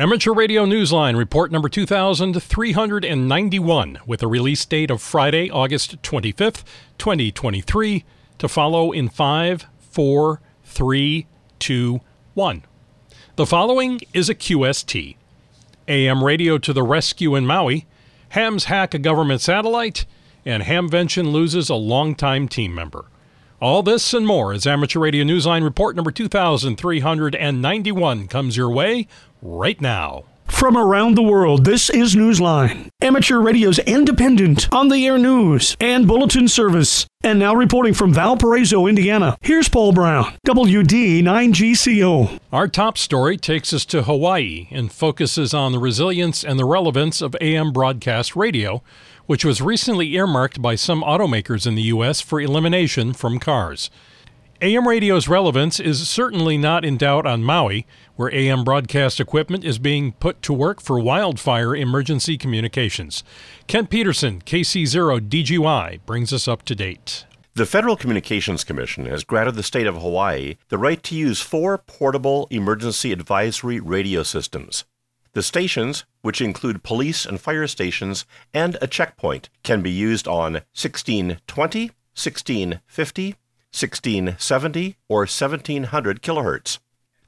Amateur Radio Newsline, report number 2391, with a release date of Friday, August 25th, 2023, to follow in 5, 4, 3, 2, 1. The following is a QST AM radio to the rescue in Maui, Hams hack a government satellite, and Hamvention loses a longtime team member. All this and more as Amateur Radio Newsline report number 2391 comes your way right now. From around the world, this is Newsline, amateur radio's independent, on the air news and bulletin service. And now reporting from Valparaiso, Indiana, here's Paul Brown, WD9GCO. Our top story takes us to Hawaii and focuses on the resilience and the relevance of AM broadcast radio which was recently earmarked by some automakers in the U.S. for elimination from cars. AM radio's relevance is certainly not in doubt on Maui, where AM broadcast equipment is being put to work for wildfire emergency communications. Kent Peterson, KC0 DGY, brings us up to date. The Federal Communications Commission has granted the state of Hawaii the right to use four portable emergency advisory radio systems. The stations, which include police and fire stations and a checkpoint, can be used on 1620, 1650, 1670, or 1700 kilohertz.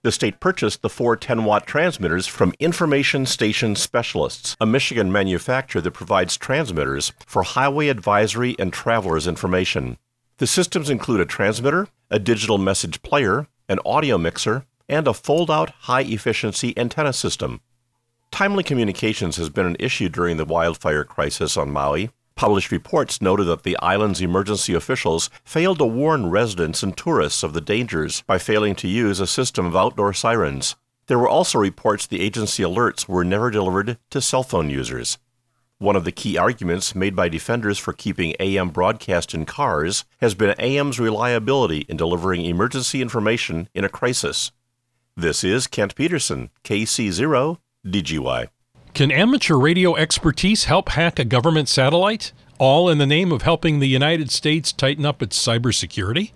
The state purchased the four 10 watt transmitters from Information Station Specialists, a Michigan manufacturer that provides transmitters for highway advisory and travelers information. The systems include a transmitter, a digital message player, an audio mixer, and a fold out high efficiency antenna system. Timely communications has been an issue during the wildfire crisis on Maui. Published reports noted that the island's emergency officials failed to warn residents and tourists of the dangers by failing to use a system of outdoor sirens. There were also reports the agency alerts were never delivered to cell phone users. One of the key arguments made by defenders for keeping AM broadcast in cars has been AM's reliability in delivering emergency information in a crisis. This is Kent Peterson, KC0 DGY. Can amateur radio expertise help hack a government satellite? All in the name of helping the United States tighten up its cybersecurity?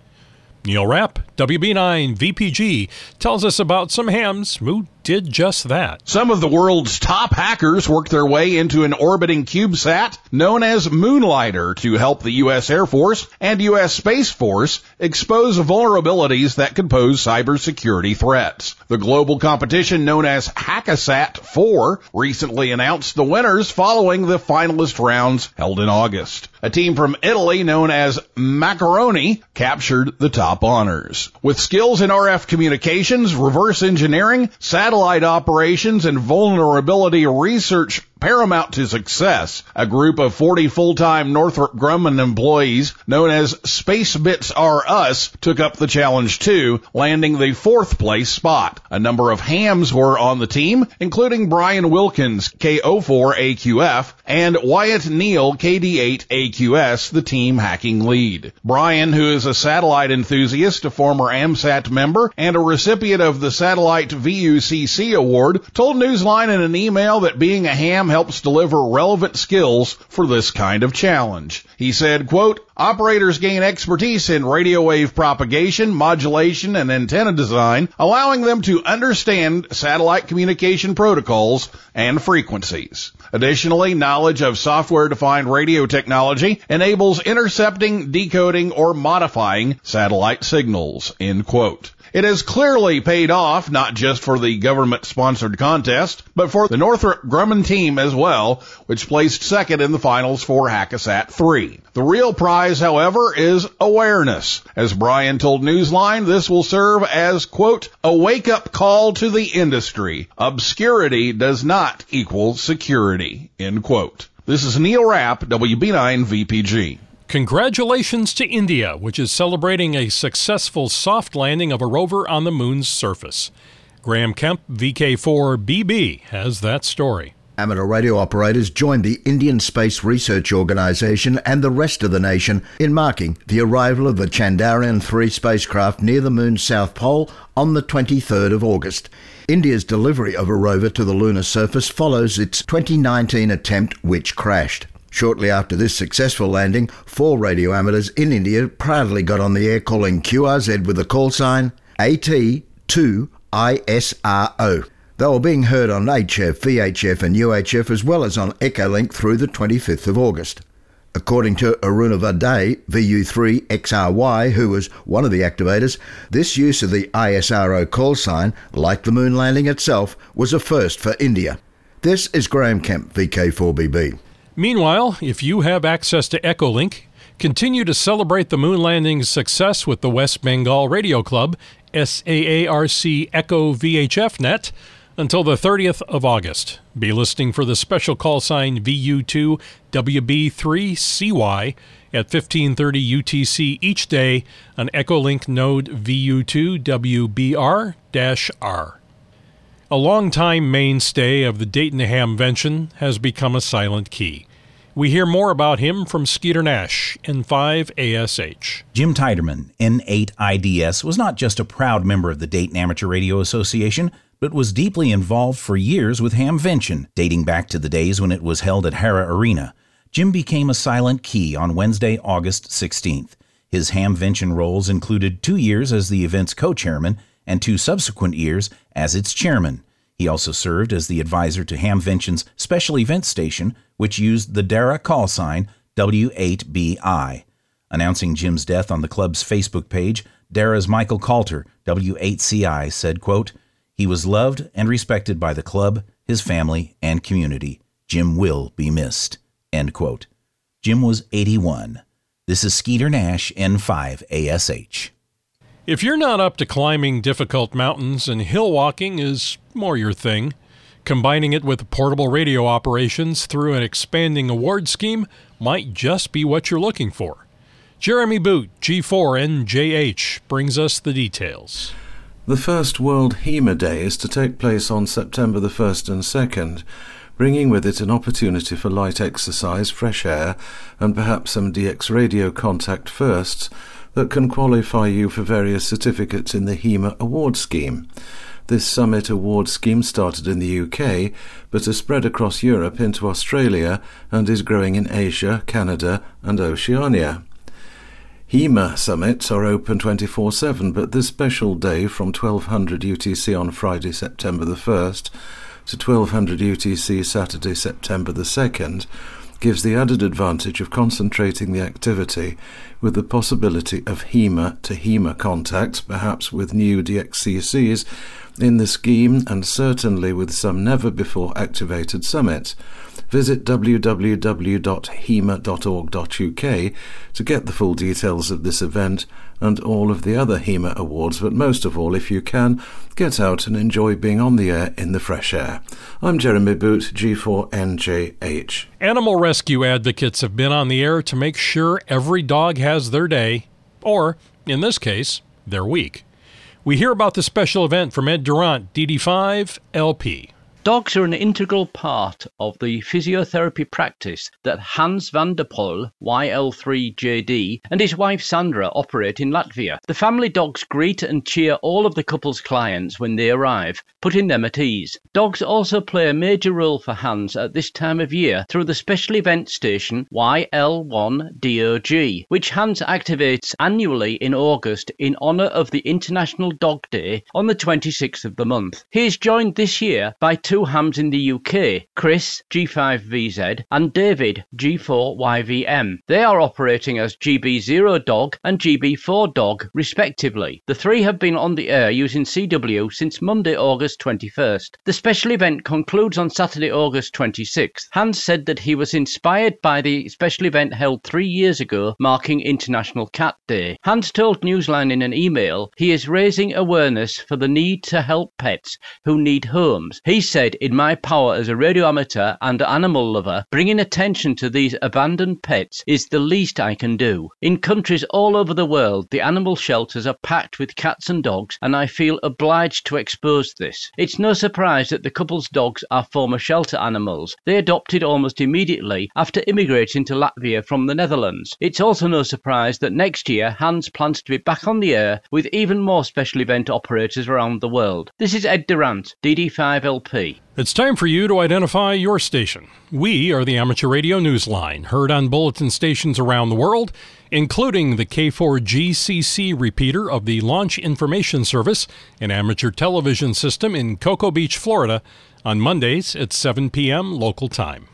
Neil Rapp, WB9 VPG, tells us about some hams who did just that. Some of the world's top hackers worked their way into an orbiting CubeSat known as Moonlighter to help the U.S. Air Force and U.S. Space Force expose vulnerabilities that could pose cybersecurity threats. The global competition known as Hackasat 4 recently announced the winners following the finalist rounds held in August. A team from Italy known as mhackeroni captured the top honors. With skills in RF communications, reverse engineering, satellite operations, and vulnerability research paramount to success, a group of 40 full-time Northrop Grumman employees known as Space Bits Are Us took up the challenge too, landing the fourth place spot. A number of hams were on the team, including Brian Wilkins, KO4AQF, and Wyatt Neal, KD8AQS, the team hacking lead. Brian, who is a satellite enthusiast, a former AMSAT member, and a recipient of the Satellite VUCC Award, told Newsline in an email that being a ham helps deliver relevant skills for this kind of challenge. He said, quote, Operators gain expertise in radio wave propagation, modulation, and antenna design, allowing them to understand satellite communication protocols and frequencies. Additionally, knowledge of software-defined radio technology enables intercepting, decoding, or modifying satellite signals. End quote. It has clearly paid off, not just for the government sponsored contest, but for the Northrop Grumman team as well, which placed second in the finals for Hackasat 3. The real prize, however, is awareness. As Brian told Newsline, this will serve as, quote, a wake up call to the industry. Obscurity does not equal security, end quote. This is Neil Rapp, WB9 VPG. Congratulations to India, which is celebrating a successful soft landing of a rover on the moon's surface. Graham Kemp, VK4BB, has that story. Amateur radio operators joined the Indian Space Research Organisation and the rest of the nation in marking the arrival of the Chandrayaan 3 spacecraft near the moon's south pole on the 23rd of August. India's delivery of a rover to the lunar surface follows its 2019 attempt, which crashed. Shortly after this successful landing, four radio amateurs in India proudly got on the air calling QRZ with the call sign AT2ISRO. They were being heard on HF, VHF, and UHF as well as on Echolink through the 25th of August. According to Aruna Vaday, VU3XRY, who was one of the activators, this use of the ISRO call sign, like the moon landing itself, was a first for India. This is Graham Kemp, VK4BB. Meanwhile, if you have access to Echolink, continue to celebrate the moon landing's success with the West Bengal Radio Club, SAARC Echo VHF Net, until the 30th of August. Be listening for the special call sign VU2WB3CY at 1530 UTC each day on Echolink node VU2WBR-R. A longtime mainstay of the Dayton Hamvention has become a silent key. We hear more about him from Skeeter Nash, N5ASH. Jim Tiderman, N8IDS, was not just a proud member of the Dayton Amateur Radio Association, but was deeply involved for years with Hamvention, dating back to the days when it was held at Hara Arena. Jim became a silent key on Wednesday, August 16th. His Hamvention roles included two years as the event's co chairman and two subsequent years as its chairman. He also served as the advisor to Hamvention's special event station, which used the DARA call sign W8BI. Announcing Jim's death on the club's Facebook page, DARA's Michael Calter, W8CI, said, quote, he was loved and respected by the club, his family, and community. Jim will be missed. End quote. Jim was 81. This is Skeeter Nash, N5ASH. If you're not up to climbing difficult mountains and hill walking is more your thing, combining it with portable radio operations through an expanding award scheme might just be what you're looking for. Jeremy Boot, G4NJH, brings us the details. The first World HEMA Day is to take place on September the 1st and 2nd, bringing with it an opportunity for light exercise, fresh air, and perhaps some DX radio contact firsts that can qualify you for various certificates in the HEMA award scheme. This summit award scheme started in the UK, but has spread across Europe into Australia and is growing in Asia, Canada, and Oceania. HEMA summits are open 24 7, but this special day from 1200 UTC on Friday, September the 1st to 1200 UTC Saturday, September the 2nd gives the added advantage of concentrating the activity with the possibility of HEMA to HEMA contacts, perhaps with new DXCCs in the scheme and certainly with some never before activated summits. Visit www.hema.org.uk to get the full details of this event and all of the other HEMA awards, but most of all, if you can, get out and enjoy being on the air in the fresh air. I'm Jeremy Boot, G4NJH. Animal rescue advocates have been on the air to make sure every dog has their day, or, in this case, their week. We hear about the special event from Ed Durant, DD5 LP. Dogs are an integral part of the physiotherapy practice that Hans van der Poel, YL3JD, and his wife Sandra operate in Latvia. The family dogs greet and cheer all of the couple's clients when they arrive, putting them at ease. Dogs also play a major role for Hans at this time of year through the special event station YL1DOG, which Hans activates annually in August in honour of the International Dog Day on the 26th of the month. He is joined this year by two two hams in the UK, Chris G5VZ and David G4YVM. They are operating as GB0 Dog and GB4 Dog respectively. The three have been on the air using CW since Monday, August 21st. The special event concludes on Saturday, August 26th. Hans said that he was inspired by the special event held three years ago marking International Cat Day. Hans told Newsline in an email he is raising awareness for the need to help pets who need homes. He said said in my power as a radio amateur and animal lover, bringing attention to these abandoned pets is the least I can do. In countries all over the world, the animal shelters are packed with cats and dogs, and I feel obliged to expose this. It's no surprise that the couple's dogs are former shelter animals. They adopted almost immediately after immigrating to Latvia from the Netherlands. It's also no surprise that next year Hans plans to be back on the air with even more special event operators around the world. This is Ed Durant, DD5LP. It's time for you to identify your station. We are the Amateur Radio Newsline, heard on bulletin stations around the world including the K4GCC repeater of the Launch Information Service, an amateur television system in Cocoa Beach, Florida, on Mondays at 7 p.m. local time.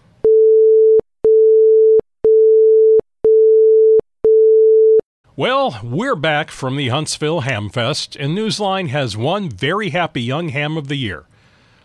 Well, we're back from the Huntsville Hamfest, and Newsline has one very happy young ham of the year.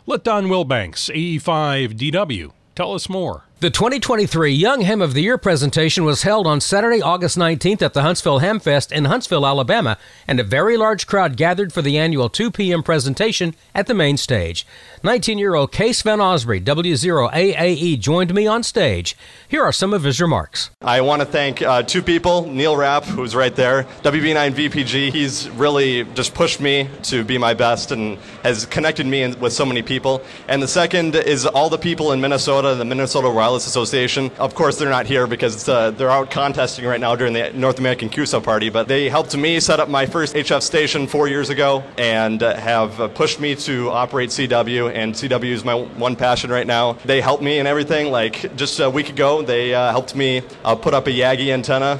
Let Don Wilbanks, AE5DW, tell us more. The 2023 Young Ham of the Year presentation was held on Saturday, August 19th at the Huntsville Hamfest in Huntsville, Alabama, and a very large crowd gathered for the annual 2 p.m. presentation at the main stage. 19 year old Case Van Osbury, W0AAE, joined me on stage. Here are some of his remarks. I want to thank uh, two people Neil Rapp, who's right there, WB9 VPG. He's really just pushed me to be my best and has connected me with so many people. And the second is all the people in Minnesota, the Minnesota Wireless Association. Of course, they're not here because uh, they're out contesting right now during the North American QSO party, but they helped me set up my first HF station four years ago and uh, have uh, pushed me to operate CW, and CW is my one passion right now. They helped me in everything. Like just a week ago, they uh, helped me uh, put up a Yagi antenna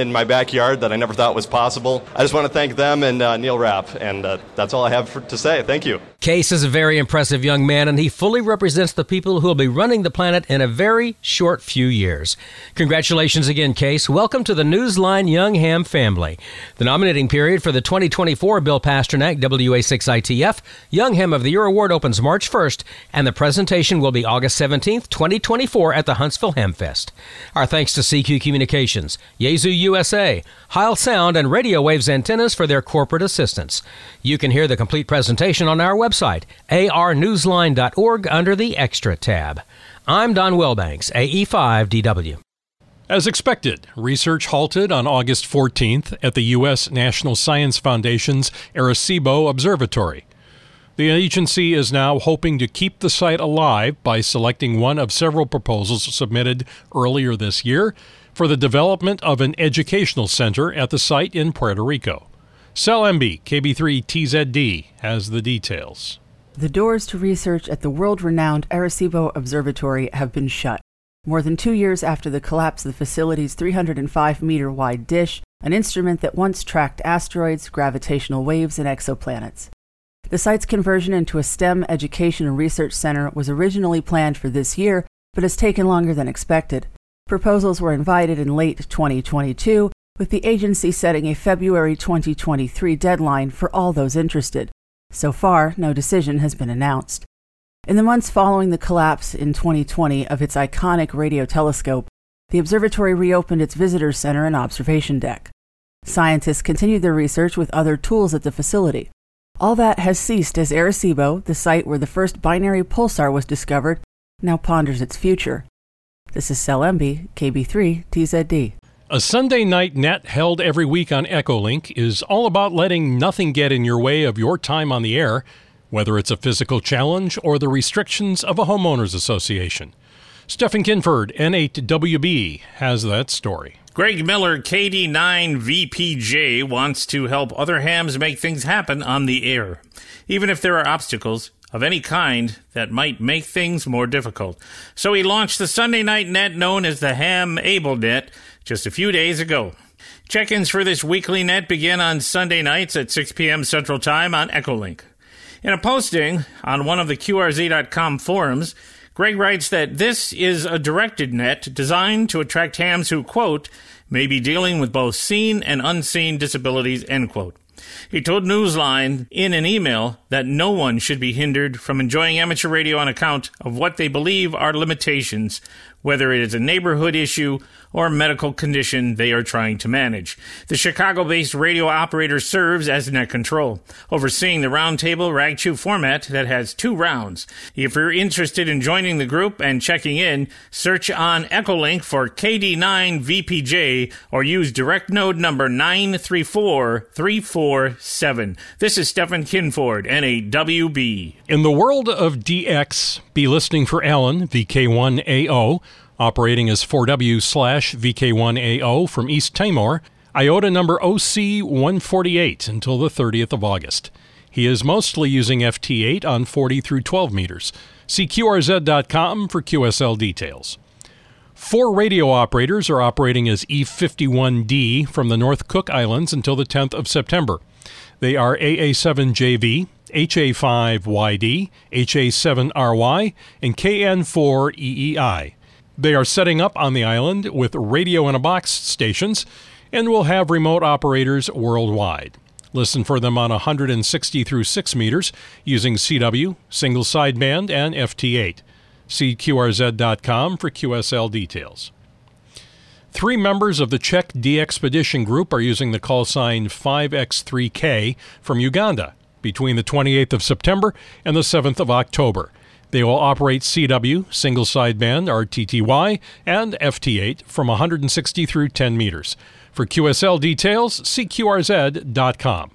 in my backyard that I never thought was possible. I just want to thank them and Neil Rapp, and that's all I have for, to say. Thank you. Case is a very impressive young man, and he fully represents the people who will be running the planet in a very short few years. Congratulations again, Case. Welcome to the Newsline Young Ham family. The nominating period for the 2024 Bill Pasternak WA6ITF Young Ham of the Year Award opens March 1st, and the presentation will be August 17th, 2024 at the Huntsville Hamfest. Our thanks to CQ Communications, Yaesu USA, Heil Sound, and Radio Waves Antennas for their corporate assistance. You can hear the complete presentation on our website, arnewsline.org, under the Extra tab. I'm Don Wilbanks, AE5DW. As expected, research halted on August 14th at the U.S. National Science Foundation's Arecibo Observatory. The agency is now hoping to keep the site alive by selecting one of several proposals submitted earlier this year for the development of an educational center at the site in Puerto Rico. Sel Embee KB3TZD has the details. The doors to research at the world renowned Arecibo Observatory have been shut. More than two years after the collapse of the facility's 305 meter wide dish, an instrument that once tracked asteroids, gravitational waves, and exoplanets. The site's conversion into a STEM education and research center was originally planned for this year, but has taken longer than expected. Proposals were invited in late 2022, with the agency setting a February 2023 deadline for all those interested. So far, no decision has been announced. In the months following the collapse in 2020 of its iconic radio telescope, the observatory reopened its visitor center and observation deck. Scientists continued their research with other tools at the facility. All that has ceased as Arecibo, the site where the first binary pulsar was discovered, now ponders its future. This is Sel Embee, KB3, TZD. A Sunday night net held every week on Echolink is all about letting nothing get in your way of your time on the air, whether it's a physical challenge or the restrictions of a homeowners association. Stephen Kinford, N8WB, has that story. Greg Miller, KD9VPJ, wants to help other hams make things happen on the air. Even if there are obstacles, of any kind that might make things more difficult. So he launched the Sunday night net known as the Hamable Net just a few days ago. Check ins for this weekly net begin on Sunday nights at 6 p.m. Central Time on Echolink. In a posting on one of the QRZ.com forums, Greg writes that this is a directed net designed to attract hams who, quote, may be dealing with both seen and unseen disabilities, end quote. He told Newsline in an email that no one should be hindered from enjoying amateur radio on account of what they believe are limitations, whether it is a neighborhood issue or a medical condition they are trying to manage. The Chicago based radio operator serves as net control, overseeing the roundtable rag chew format that has two rounds. If you're interested in joining the group and checking in, search on Echolink for KD9VPJ or use direct node number 934347. This is Stephen Kinford, N8WB. In the world of DX, be listening for Alan, VK1AO operating as 4W slash VK1AO from East Timor, IOTA number OC148 until the 30th of August. He is mostly using FT8 on 40 through 12 meters. See QRZ.com for QSL details. Four radio operators are operating as E51D from the North Cook Islands until the 10th of September. They are AA7JV, HA5YD, HA7RY, and KN4EEI. They are setting up on the island with radio in a box stations and will have remote operators worldwide. Listen for them on 160 through 6 meters using CW, single sideband, and FT8. See QRZ.com for QSL details. Three members of the Czech DXpedition Group are using the call sign 5X3K from Uganda between the 28th of September and the 7th of October. They will operate CW, single sideband, RTTY, and FT8 from 160 through 10 meters. For QSL details, see QRZ.com.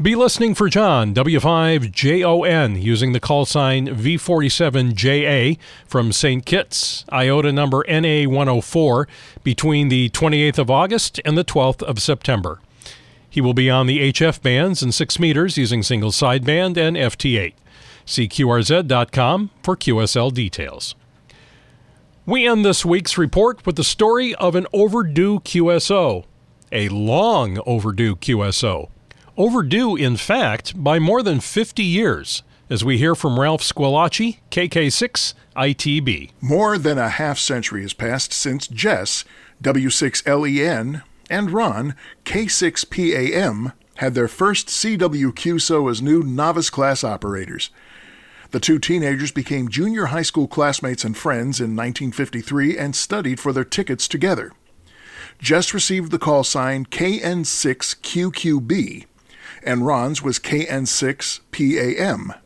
Be listening for John, W5JON, using the call sign V47JA from St. Kitts, IOTA number NA104, between the 28th of August and the 12th of September. He will be on the HF bands and 6 meters using single sideband and FT8. See QRZ.com for QSL details. We end this week's report with the story of an overdue QSO a long overdue QSO. Overdue, in fact, by more than 50 years, as we hear from Ralph Squillace, KK6 ITB. More than a half century has passed since Jess, W6LEN, and Ron, K6PAM, had their first CWQSO as new novice class operators. The two teenagers became junior high school classmates and friends in 1953 and studied for their tickets together Jess received the call sign KN6QQB, and Ron's was KN6PAM.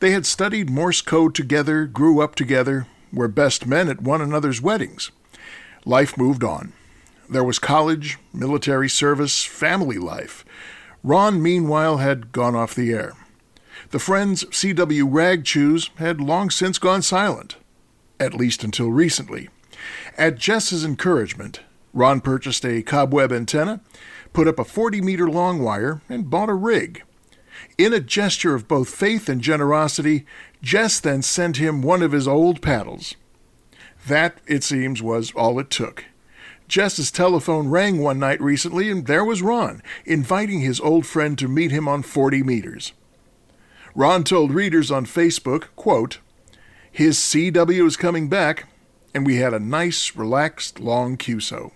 They had studied Morse code together, grew up together, were best men at one another's weddings. Life moved on. There was college, military service, family life. Ron, meanwhile, had gone off the air. The friends C.W. Rag Chews had long since gone silent, at least until recently. At Jess's encouragement, Ron purchased a cobweb antenna, put up a 40 meter long wire, and bought a rig. In a gesture of both faith and generosity, Jess then sent him one of his old paddles. That, it seems, was all it took. Jess's telephone rang one night recently, and there was Ron, inviting his old friend to meet him on 40 meters. Ron told readers on Facebook, quote, His CW is coming back, and we had a nice, relaxed, long QSO.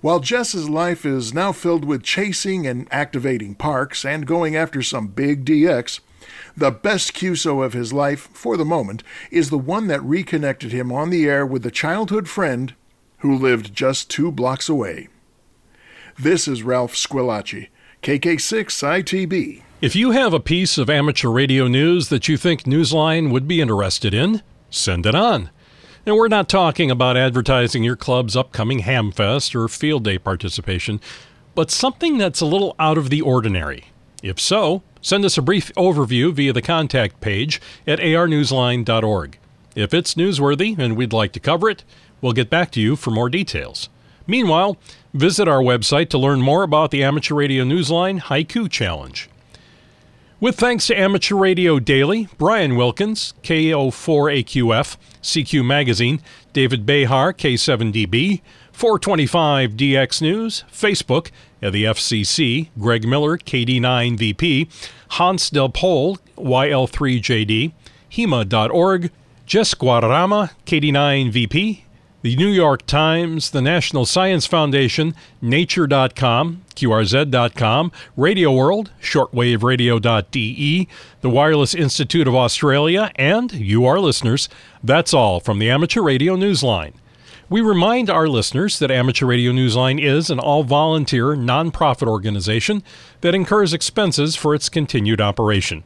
While Jess's life is now filled with chasing and activating parks and going after some big DX, the best QSO of his life, for the moment, is the one that reconnected him on the air with a childhood friend who lived just two blocks away. This is Ralph Squillace, KK6ITB. If you have a piece of amateur radio news that you think Newsline would be interested in, send it on. And we're not talking about advertising your club's upcoming Hamfest or field day participation, but something that's a little out of the ordinary. If so, send us a brief overview via the contact page at arnewsline.org. If it's newsworthy and we'd like to cover it, we'll get back to you for more details. Meanwhile, visit our website to learn more about the Amateur Radio Newsline Haiku Challenge. With thanks to Amateur Radio Daily, Brian Wilkins, KO4AQF, CQ Magazine, David Behar, K7DB, 425DX News, Facebook, the FCC, Greg Miller, KD9VP, Hans Del Pol, YL3JD, HEMA.org, Jess Guadarrama, KD9VP, the New York Times, the National Science Foundation, Nature.com, QRZ.com, Radio World, shortwaveradio.de, the Wireless Institute of Australia, and you, our listeners. That's all from the Amateur Radio Newsline. We remind our listeners that Amateur Radio Newsline is an all volunteer, non-profit organization that incurs expenses for its continued operation.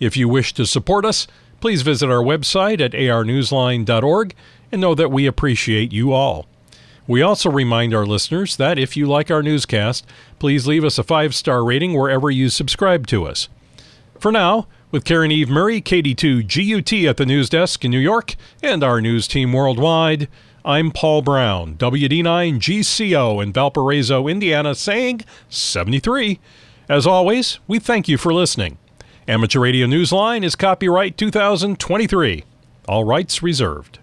If you wish to support us, please visit our website at arnewsline.org and know that we appreciate you all. We also remind our listeners that if you like our newscast, please leave us a five star rating wherever you subscribe to us. For now, with Caryn Eve Murray, KD2 GUT at the news desk in New York, and our news team worldwide, I'm Paul Brown, WD9 GCO in Valparaiso, Indiana, saying 73. As always, we thank you for listening. Amateur Radio Newsline is copyright 2023. All rights reserved.